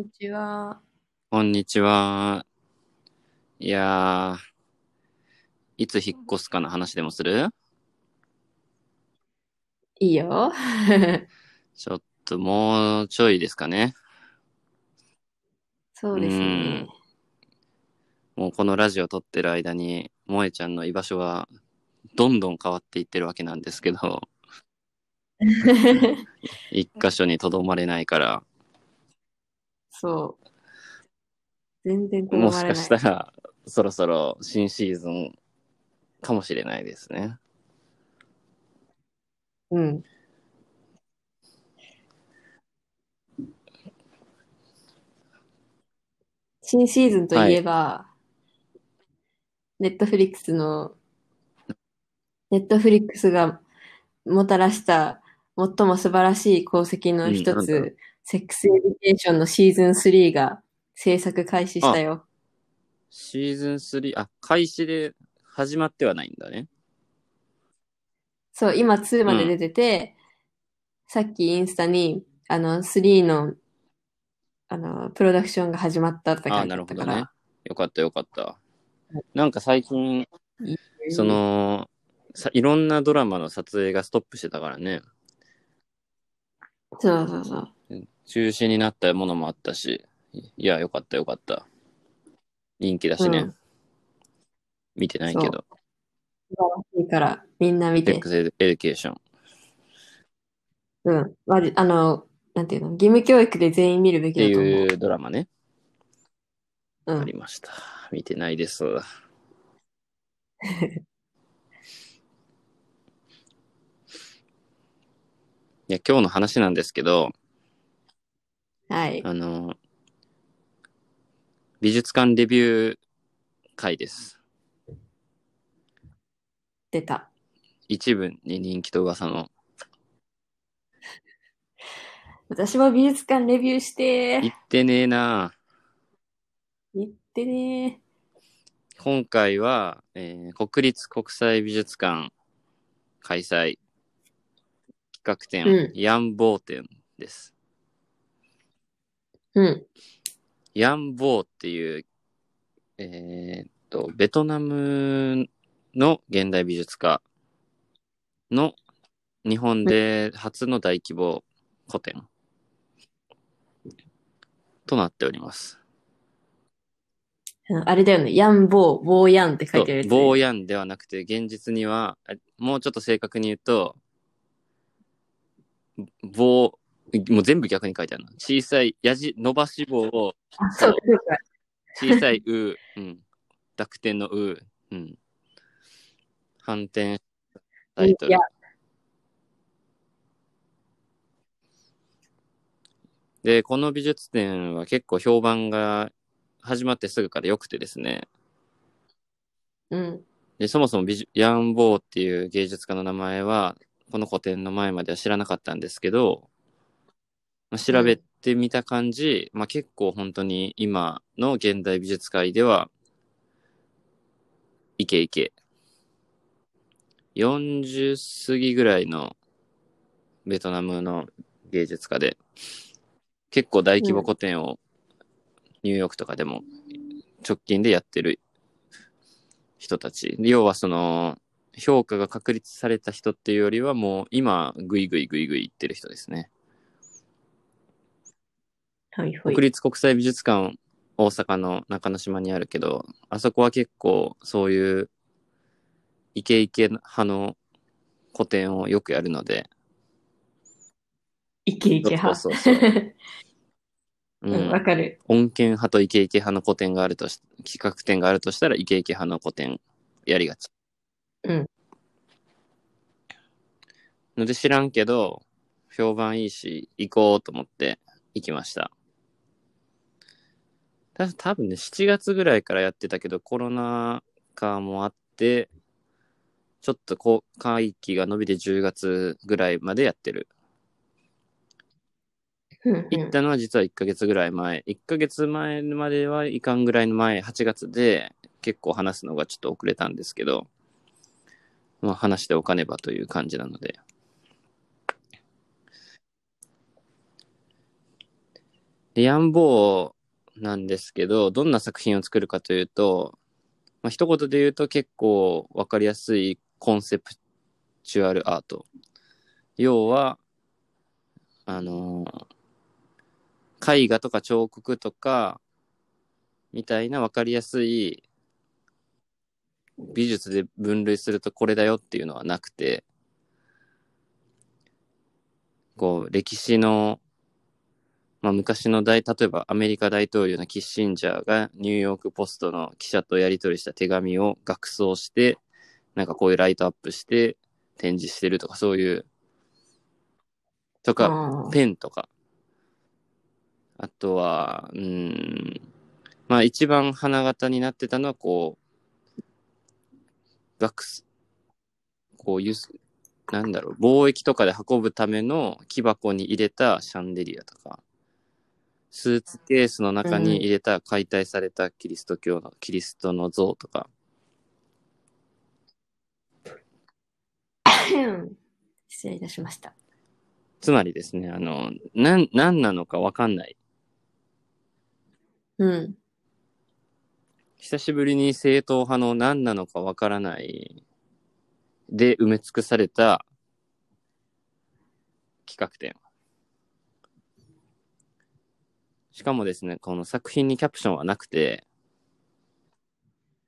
にちは。こんにちは。いやー、いつ引っ越すかの話でもする？いいよ。ちょっともうちょいですかね。そうですね。もうこのラジオ撮ってる間に、萌えちゃんの居場所はどんどん変わっていってるわけなんですけど、一箇所にとどまれないから、そう。全然とどもしかまれない。したらそろそろ新シーズンかもしれないですね。うん。新シーズンといえば、ネットフリックスの、Netflix がもたらした最も素晴らしい功績の一うん Sex Education のシーズン3が制作開始したよ。シーズン3、あ、開始で始まってはないんだね。そう、今2まで出てて、さっきインスタに、あの、3の、あの、プロダクションが始まったって書いてああったから、なるほどね。よかったよかった。なんか最近、その、さいろんなドラマの撮影がストップしてたからね。そうそうそう。中止になったものもあったし。いや、よかったよかった。人気だしね。うん見てないけど。素晴らしいから、みんな見てセック。スエデュケーション。うん。まじ、あの、なんていうの、義務教育で全員見るべってきだと思う。いうドラマね。うん。ありました。見てないです。いや、今日の話なんですけど、はい。あの、美術館レビュー会です。出た。一部に人気と噂の。私も美術館レビューして行ってねえな行ってね今回は、えー国立国際美術館開催企画展、うんヤンボー展です。うん。ヤンボーっていう、えーっと、ベトナムの現代美術家の日本で初の大規模個展となっております。あれだよね。ヤンボー、ボーヤンって書そいてあるやつ、ね。うボーヤンではなくて、現実には、あもうちょっと正確に言うと、棒、もう全部逆に書いてあるの。小さい、やじ、伸ばし棒を、あ、そう。小さい、う、うん。濁点のう、うん。反転タイトル。で、この美術展は結構評判が始まってすぐから良くてですね。うん。で、そもそも美術ヤン・ボーっていう芸術家の名前は、この個展の前までは知らなかったんですけど、まあ、調べてみた感じ、まあ結構本当に今の現代美術界では、イケイケ。40過ぎぐらいのベトナムの芸術家で、結構大規模個展をニューヨークとかでも直近でやってる人たち。要はその、評価が確立された人っていうよりはもう今、ぐいぐいぐいぐいってる人ですね。はいはい。国立国際美術館、大阪の中之島にあるけど、あそこは結構そういうイケイケ派の個展をよくやるので、イケイケ派。そうそうそう ん、かる。穏健派とイケイケ派の個展があるとし、企画展があるとしたらイケイケ派の個展やりがち。うん。ので知らんけど、評判いいし、行こうと思って行きました。た多分ね、7月ぐらいからやってたけど、コロナ禍もあって、ちょっとこう、会期が伸びて10月ぐらいまでやってる。行ったのは実は1ヶ月ぐらい前。1ヶ月前まではいかんぐらいの前、8月で結構話すのがちょっと遅れたんですけど、まあ話しておかねばという感じなので。で、でヤンボーなんですけど、どんな作品を作るかというと、まあ、一言で言うと結構わかりやすいコンセプチュアルアート。要は、あのー、絵画とか彫刻とか、みたいなわかりやすい美術で分類するとこれだよっていうのはなくて、こう、歴史の、まあ、昔の大、例えばアメリカ大統領のキッシンジャーがニューヨークポストの記者とやり取りした手紙を学装して、なんかこういうライトアップして展示してるとか、そういう、とか、ペンとか。あとは、うん、まあ一番花形になってたのは、こう、学す、こういう、なんだろう、貿易とかで運ぶための木箱に入れたシャンデリアとか、スーツケースの中に入れた解体されたキリスト教の、キリストの像とか。失礼いたしました。つまりですね、あの、なん、何なのかわかんない。うん。久しぶりに正統派の何なのかわからないで埋め尽くされた企画展。しかもですね、この作品にキャプションはなくて、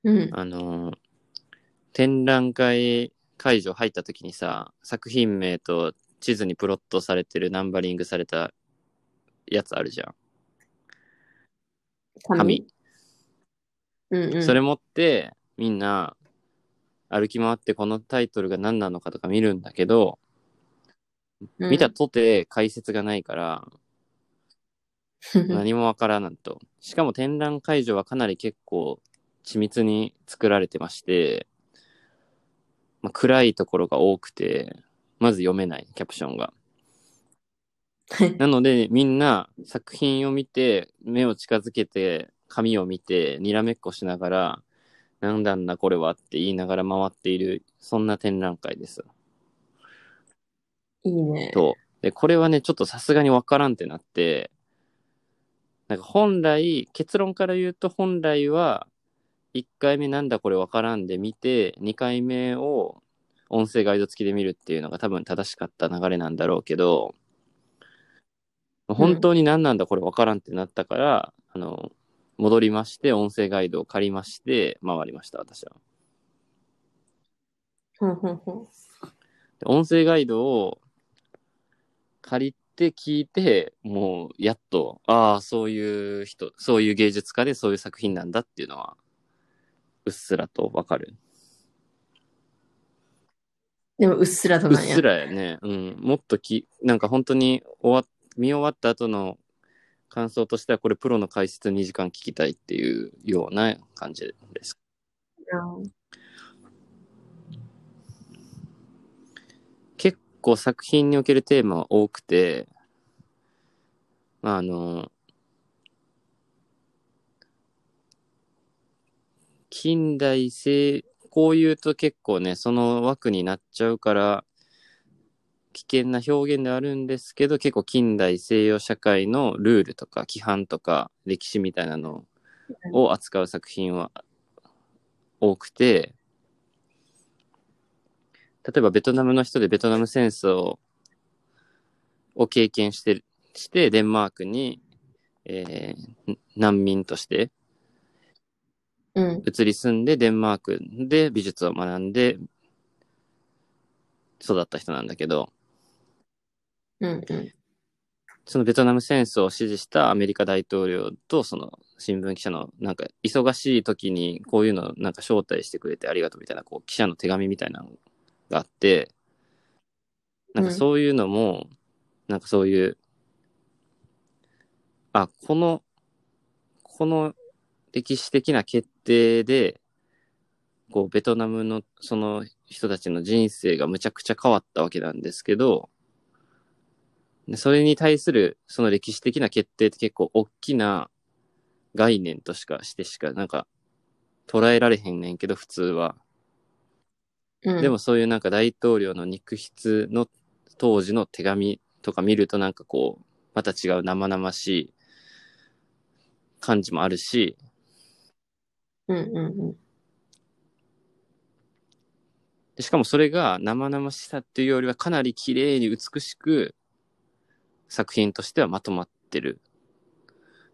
うん、あの、展覧会会場入った時にさ、作品名と地図にプロットされてるナンバリングされたやつあるじゃん。紙？うんうん、それ持ってみんな歩き回ってこのタイトルが何なのかとか見るんだけど、うん、見たとて解説がないから 何もわからんと。しかも展覧会場はかなり結構緻密に作られてまして、まあ、暗いところが多くて、まず読めない、キャプションが。なので、みんな作品を見て、目を近づけて、紙を見て、にらめっこしながら、なんだんだこれはって言いながら回っている、そんな展覧会です。いいね。と。で、これはね、ちょっとさすがにわからんってなって、なんか本来、結論から言うと本来は、1回目なんだこれわからんで見て、2回目を音声ガイド付きで見るっていうのが多分正しかった流れなんだろうけど、本当に何なんだこれわからんってなったから、うん、あの、戻りまして、音声ガイドを借りまして、回りました、私は。音声ガイドを借りて聞いて、もうやっと、ああ、そういう人、そういう芸術家でそういう作品なんだっていうのは、うっすらとわかる。でもうっすらとなんや。うっすらやね。うん。もっとき、なんか本当に終わ、見終わった後の感想としては、これプロの解説2時間聞きたいっていうような感じです。結構作品におけるテーマは多くて、まあ、あの、近代性、こう言うと結構ね、その枠になっちゃうから、危険な表現であるんですけど、結構近代西洋社会のルールとか規範とか歴史みたいなのを扱う作品は多くて、例えばベトナムの人でベトナム戦争を経験して、してデンマークに、えー、難民として移り住んでデンマークで美術を学んで育った人なんだけど、うんうん。そのベトナム戦争を支持したアメリカ大統領とその新聞記者のなんか忙しい時にこういうのなんか招待してくれてありがとうみたいなこう記者の手紙みたいなのがあってなんかそういうのも、なんかそういうあこのこの歴史的な決定でこうベトナムのその人たちの人生がむちゃくちゃ変わったわけなんですけどそれに対するその歴史的な決定って結構大きな概念としかしてしかなんか捉えられへんねんけど普通は。うん、でもそういうなんか大統領の肉筆の当時の手紙とか見るとなんかこうまた違う生々しい感じもあるし、うんうんうん。でしかもそれが生々しさっていうよりはかなり綺麗に美しく作品としてはまとまってる。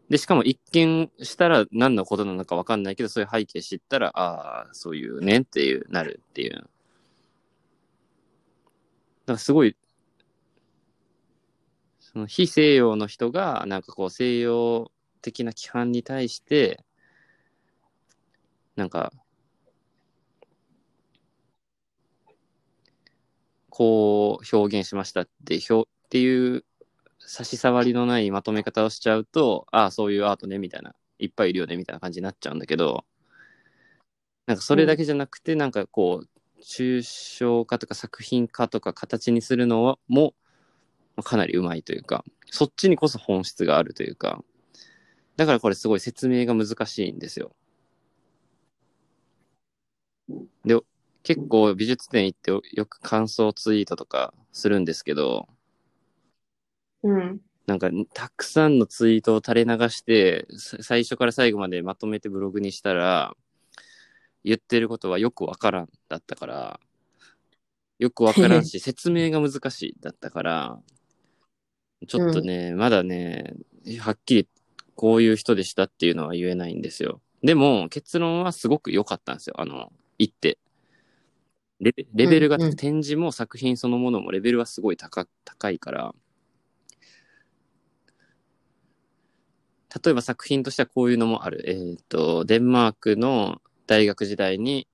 で、しかも一見したら何のことなのかわかんないけど、そういう背景知ったら、ああ、そういうねっていう、なるっていう。だかすごい、その非西洋の人が、なんかこう西洋的な規範に対して、なんか、こう表現しましたって表っていう差し障りのないまとめ方をしちゃうと、ああ、そういうアートね、みたいな、いっぱいいるよね、みたいな感じになっちゃうんだけど、なんかそれだけじゃなくて、なんかこう、抽象化とか作品化とか形にするのはもまあかなりうまいというか、そっちにこそ本質があるというか、だからこれすごい説明が難しいんですよ。で、結構美術展行ってよく感想ツイートとかするんですけど、うん。なんかたくさんのツイートを垂れ流して、さ最初から最後までまとめてブログにしたら、言ってることはよくわからんだったから、よくわからんし、説明が難しいだったから、ちょっとね、まだね、はっきりこういう人でしたっていうのは言えないんですよ。でも、結論はすごく良かったんですよ。あの、行って。レベレベルが、うんうん展示も作品そのものもレベルはすごい高高いから、例えば作品としてはこういうのもある。えっ、と、デンマークの大学時代に、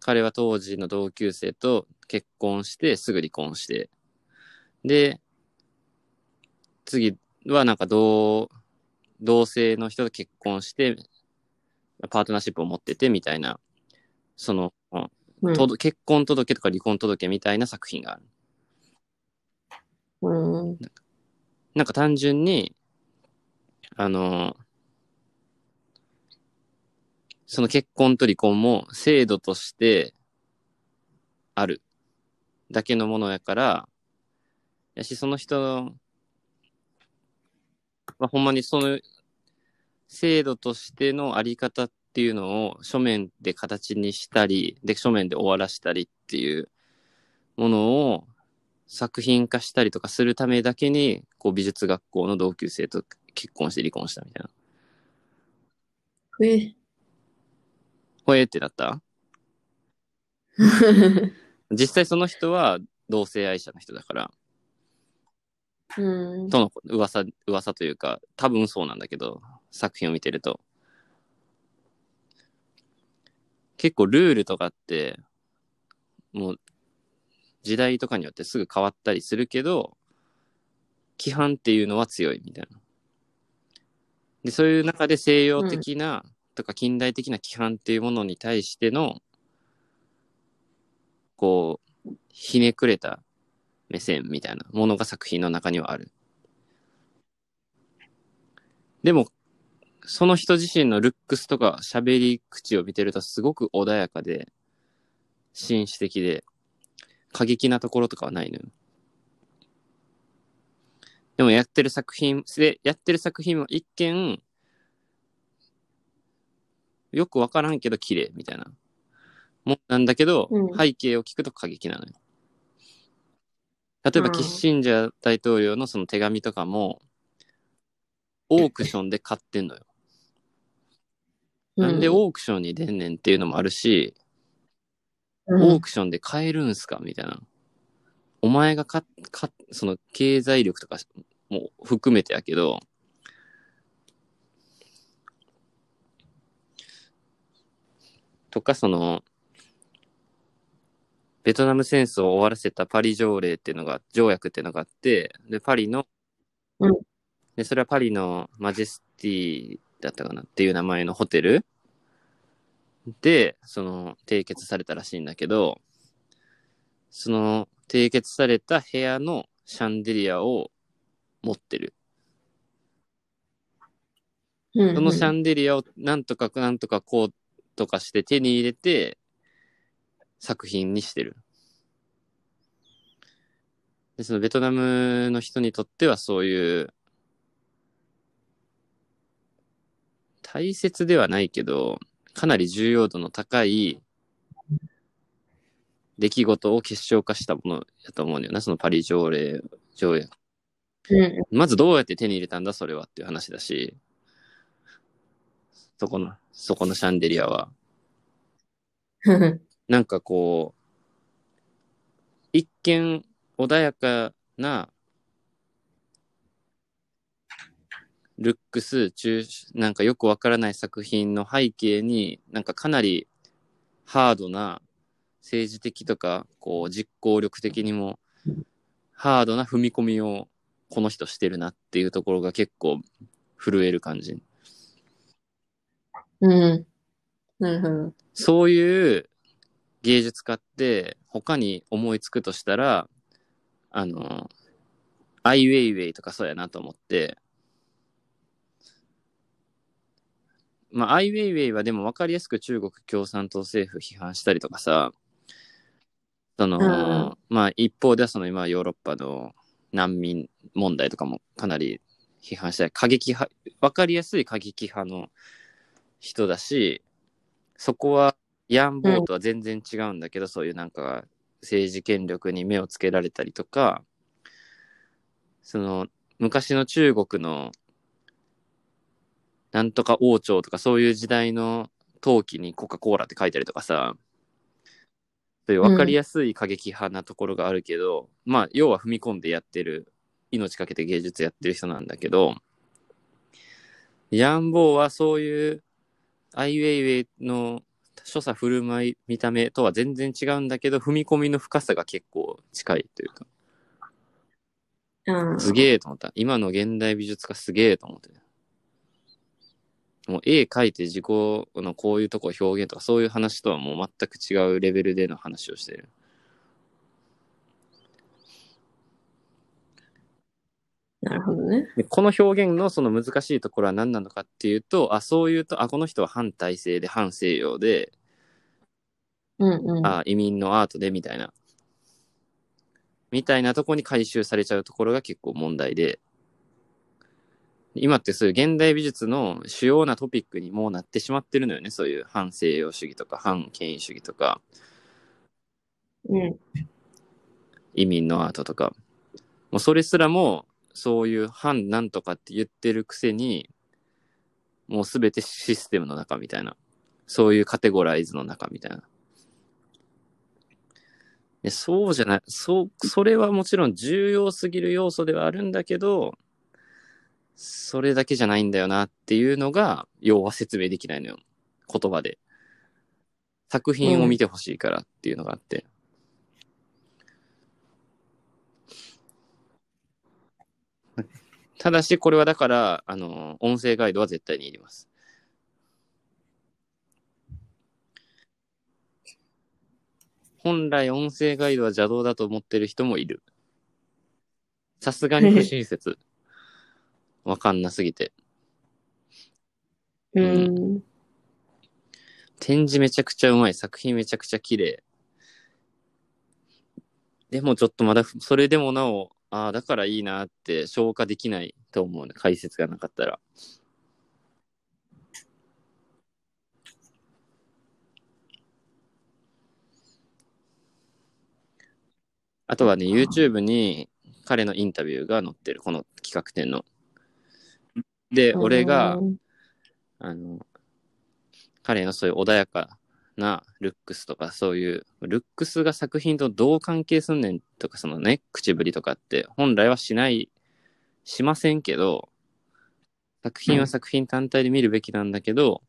彼は当時の同級生と結婚して、すぐ離婚して、で、次はなんか同、同性の人と結婚して、パートナーシップを持っててみたいな、その、うん結婚届とか離婚届みたいな作品がある。うん。なんか単純に、あの、その結婚と離婚も制度としてあるだけのものやから、やし、その人はほんまにその制度としてのあり方っていうのを書面で形にしたり、で、書面で終わらしたりっていうものを作品化したりとかするためだけに、こう美術学校の同級生と結婚して離婚したみたいな。え。ほえってなった？実際その人は同性愛者の人だから、うん。との噂、噂というか、多分そうなんだけど、作品を見てると。結構ルールとかって、もう、時代とかによってすぐ変わったりするけど、規範っていうのは強いみたいな。で、そういう中で西洋的な、とか近代的な規範っていうものに対しての、こう、ひねくれた目線みたいなものが作品の中にはある。でも、その人自身のルックスとか喋り口を見てるとすごく穏やかで、紳士的で、過激なところとかはないのよ。でもやってる作品、で、やってる作品は一見、よくわからんけど綺麗みたいな。もんなんだけど、うん背景を聞くと過激なのよ。例えば、うんキッシンジャー大統領のその手紙とかも、オークションで買ってんのよ。なんでオークションに出んねんっていうのもあるし、オークションで買えるんすかみたいな。お前がか、か、その経済力とかも含めてやけど、とかその、ベトナム戦争を終わらせたパリ条例っていうのが、条約っていうのがあって、で、パリの、うん。で、それはパリのマジェスティだったかなっていう名前のホテル。で、その、締結されたらしいんだけど、その、締結された部屋のシャンデリアを持ってる。そそのシャンデリアをなんとかなんとかこうとかして手に入れて作品にしてる。で、そのベトナムの人にとってはそういう大切ではないけど、かなり重要度の高い出来事を結晶化したものやと思うんだよな、そのパリ条例、条約。うん。まずどうやって手に入れたんだ、それはっていう話だし、そこの、そこのシャンデリアは。なんかこう、一見穏やかなルックス中、なんかよくわからない作品の背景に、なんかかなりハードな政治的とか、こう実行力的にもハードな踏み込みをこの人してるなっていうところが結構震える感じ。うん。なるほど。そういう芸術家って他に思いつくとしたら、あの、アイウェイウェイとかそうやなと思って、まあ、アイウェイウェイはでも分かりやすく中国共産党政府批判したりとかさ、その、うんまあ一方ではその今ヨーロッパの難民問題とかもかなり批判したり、過激派、分かりやすい過激派の人だし、そこはヤンボーとは全然違うんだけど、そういうなんか政治権力に目をつけられたりとか、その昔の中国のなんとか王朝とかそういう時代の陶器にコカ・コーラって書いたりとかさ、そういう分かりやすい過激派なところがあるけど、まあ要は踏み込んでやってる、命かけて芸術やってる人なんだけど、ヤンボーはそういうアイウェイウェイの所作振る舞い、見た目とは全然違うんだけど、踏み込みの深さが結構近いというか、うん。すげえと思った。今の現代美術家すげえと思って。もう絵描いて自己のこういうとこ表現とかそういう話とはもう全く違うレベルでの話をしてる。なるほどね。でこの表現のその難しいところは何なのかっていうと、あ、そういうと、あ、この人は反体制で反西洋で、うんうん。あ、移民のアートでみたいな。みたいなとこに回収されちゃうところが結構問題で、今ってそういう現代美術の主要なトピックにもうなってしまってるのよね。そういう反西洋主義とか反権威主義とかうん。移民のアートとか。もうそれすらもそういう反なんとかって言ってるくせに、もうすべてシステムの中みたいな。そういうカテゴライズの中みたいな。でそうじゃない、そう、それはもちろん重要すぎる要素ではあるんだけど、それだけじゃないんだよなっていうのが、要は説明できないのよ。言葉で。作品を見てほしいからっていうのがあって。ただし、これはだから、あの、音声ガイドは絶対にいります。本来音声ガイドは邪道だと思ってる人もいる。さすがに不親切。わかんなすぎて。うん。展示めちゃくちゃうまい。作品めちゃくちゃ綺麗。でもちょっとまだ、それでもなお、ああ、だからいいなって消化できないと思うね。解説がなかったら。あとはね、YouTube に彼のインタビューが載ってる、この企画展の。で、俺が、あの、彼のそういう穏やかなルックスとか、そういう、ルックスが作品とどう関係すんねんとか、そのね、口ぶりとかって、本来はしない、しませんけど、作品は作品単体で見るべきなんだけど、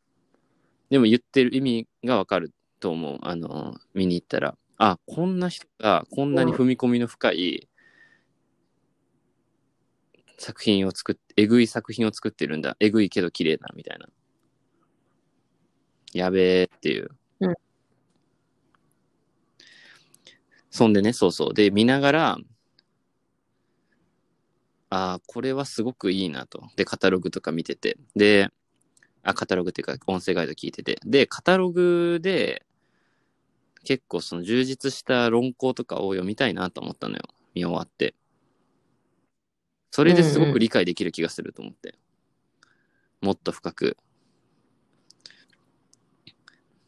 でも言ってる意味がわかると思う。あの、見に行ったら。あ、こんな人がこんなに踏み込みの深い作品を作って、えぐい作品を作ってるんだ。えぐいけど綺麗な、みたいな。やべえっていう。うんそんでね、そうそう。で、見ながら、ああ、これはすごくいいなと。で、カタログとか見てて。で、あ、カタログっていうか、音声ガイド聞いてて。で、カタログで、結構その充実した論考とかを読みたいなと思ったのよ。見終わって。それですごく理解できる気がすると思って。もっと深く。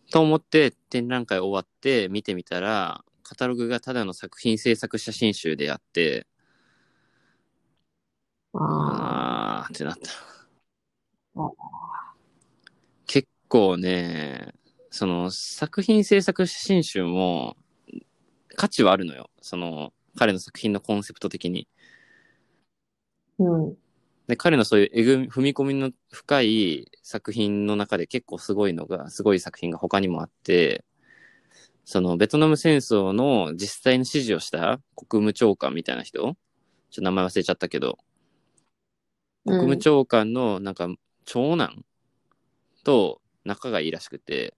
と思って展覧会終わって見てみたら、カタログがただの作品制作写真集であって、ああーってなったあ。結構ね、その作品制作写真集も価値はあるのよ。その彼の作品のコンセプト的に。うん。で、彼のそういうえぐ踏み込みの深い作品の中で結構すごいのが、すごい作品が他にもあって、そのベトナム戦争の実際の指示をした国務長官みたいな人？ちょっと名前忘れちゃったけど、国務長官のなんか長男と仲がいいらしくて、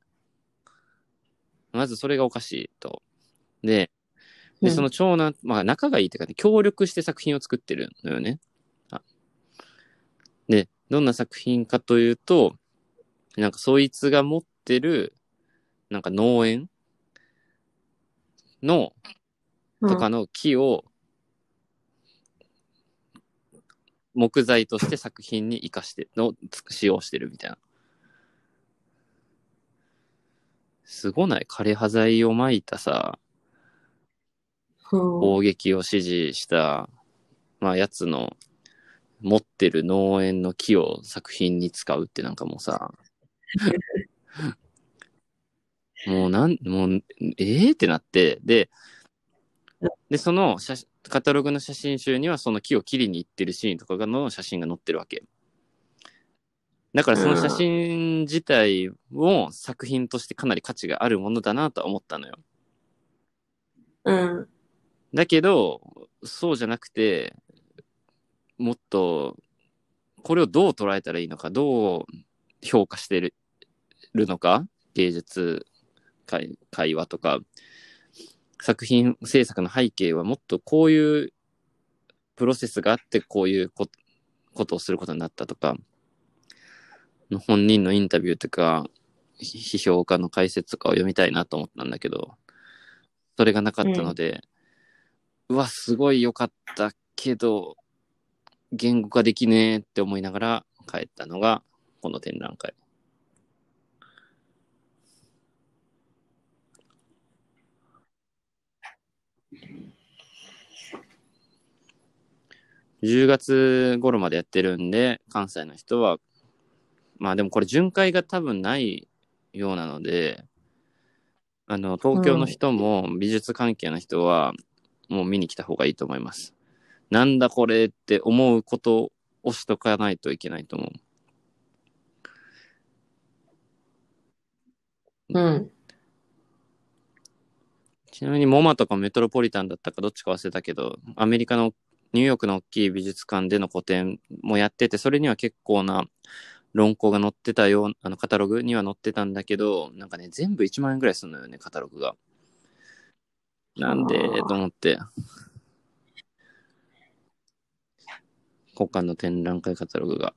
まずそれがおかしいと。で、で、うん。その長男、まあ仲がいいっていうかね、協力して作品を作ってるのよね。あ。で、どんな作品かというと、なんかそいつが持ってる、なんか農園の、うん、とかの木を、木材として作品に生かして、の、使用してるみたいな。すごない？枯葉剤を撒いたさ、うん。砲撃を指示した、まあ、やつの持ってる農園の木を作品に使うってなんかもうさ、もうなん、もう、ええってなって、で、で、その写真カタログの写真集にはその木を切りに行ってるシーンとかの写真が載ってるわけ。だからその写真自体を作品としてかなり価値があるものだなとは思ったのよ。うん。だけど、そうじゃなくて、もっと、これをどう捉えたらいいのか、どう評価してるるのか、芸術会会話とか、作品制作の背景はもっとこういうプロセスがあって、こういうことをすることになったとか、本人のインタビューとか、批評家の解説とかを読みたいなと思ったんだけど、それがなかったので、うわ、すごい良かったけど、言語化できねえって思いながら帰ったのが、この展覧会。10月頃までやってるんで、関西の人は、まあでもこれ巡回が多分ないようなので、あの、東京の人も美術関係の人は、もう見に来た方がいいと思います。なんだこれって思うことをしとかないといけないと思う。うん。ちなみにモマとかメトロポリタンだったかどっちか忘れたけど、アメリカのニューヨークの大きい美術館での個展もやってて、それには結構な論考が載ってたよう、あのカタログには載ってたんだけど、なんかね、全部1万円ぐらいするのよね、カタログが。なんでと思って。国家の展覧会カタログが。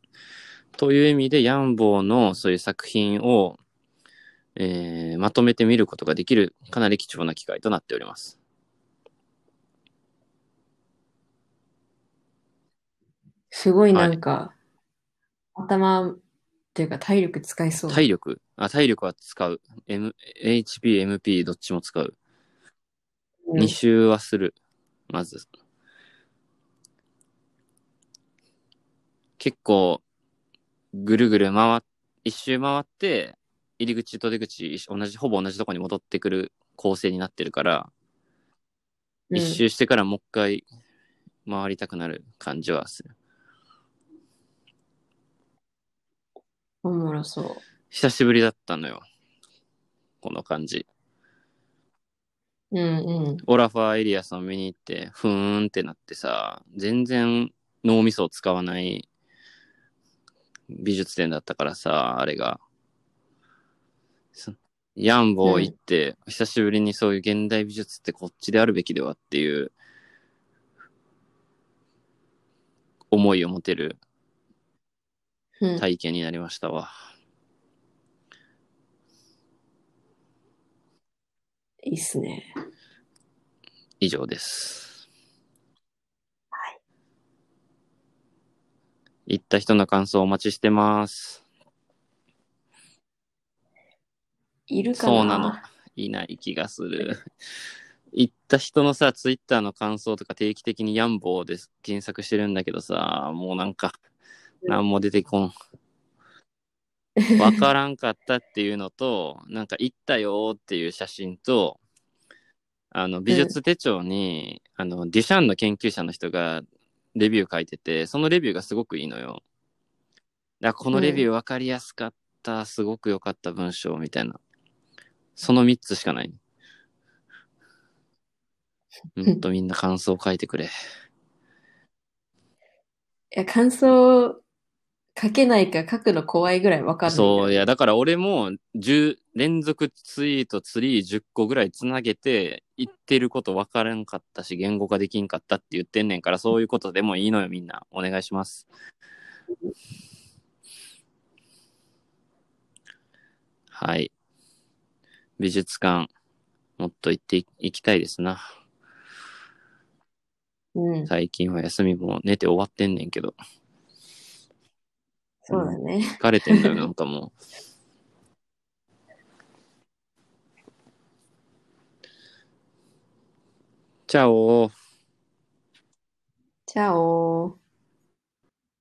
という意味で、ヤンボーのそういう作品を、えーまとめて見ることができる、かなり貴重な機会となっております。すごいなんか、頭っていうか体力使いそう。体力？あ、体力は使う。M、HP、MP どっちも使う。うん2周はする。まず。結構、ぐるぐる回っ、一周回って、入り口と出口、同じ、ほぼ同じとこに戻ってくる構成になってるから、うん一周してからもう一回回りたくなる感じはする。おもろそう。久しぶりだったのよ。この感じ。うんうん。オラファー・エリアスを見に行って、ふーんってなってさ、全然脳みそを使わない美術展だったからさ、あれが。そヤンボー行って、久しぶりにそういう現代美術ってこっちであるべきではっていう思いを持てるうん体験になりましたわ。いいっすね。以上です。行った人の感想お待ちしてます。いるかな？そうなの。いない気がする。行った人のさ、ツイッターの感想とか定期的にヤンボーで検索してるんだけどさ、もうなんか、なんも出てこん。わからんかったっていうのと、なんか行ったよっていう写真と、あの、美術手帳に、あの、デュシャンの研究者の人がレビュー書いてて、そのレビューがすごくいいのよ。だこのレビュー分かりやすかった、すごく良かった文章みたいな。その3つしかない。ほんとみんな感想書いてくれ。いや、感想書けないか書くの怖いぐらいわかん。そう、いや、だから俺も10連続ツイート、ツリー10個ぐらいつなげて、言ってること分からんかったし、言語化できんかったって言ってんねんから、そういうことでもいいのよ、みんな。お願いします。はい。美術館、もっと行ってい行きたいですな。うん、最近は休みも寝て終わってんねんけど、そうだね。疲れてんだよ、なんかも う。チャオチャオ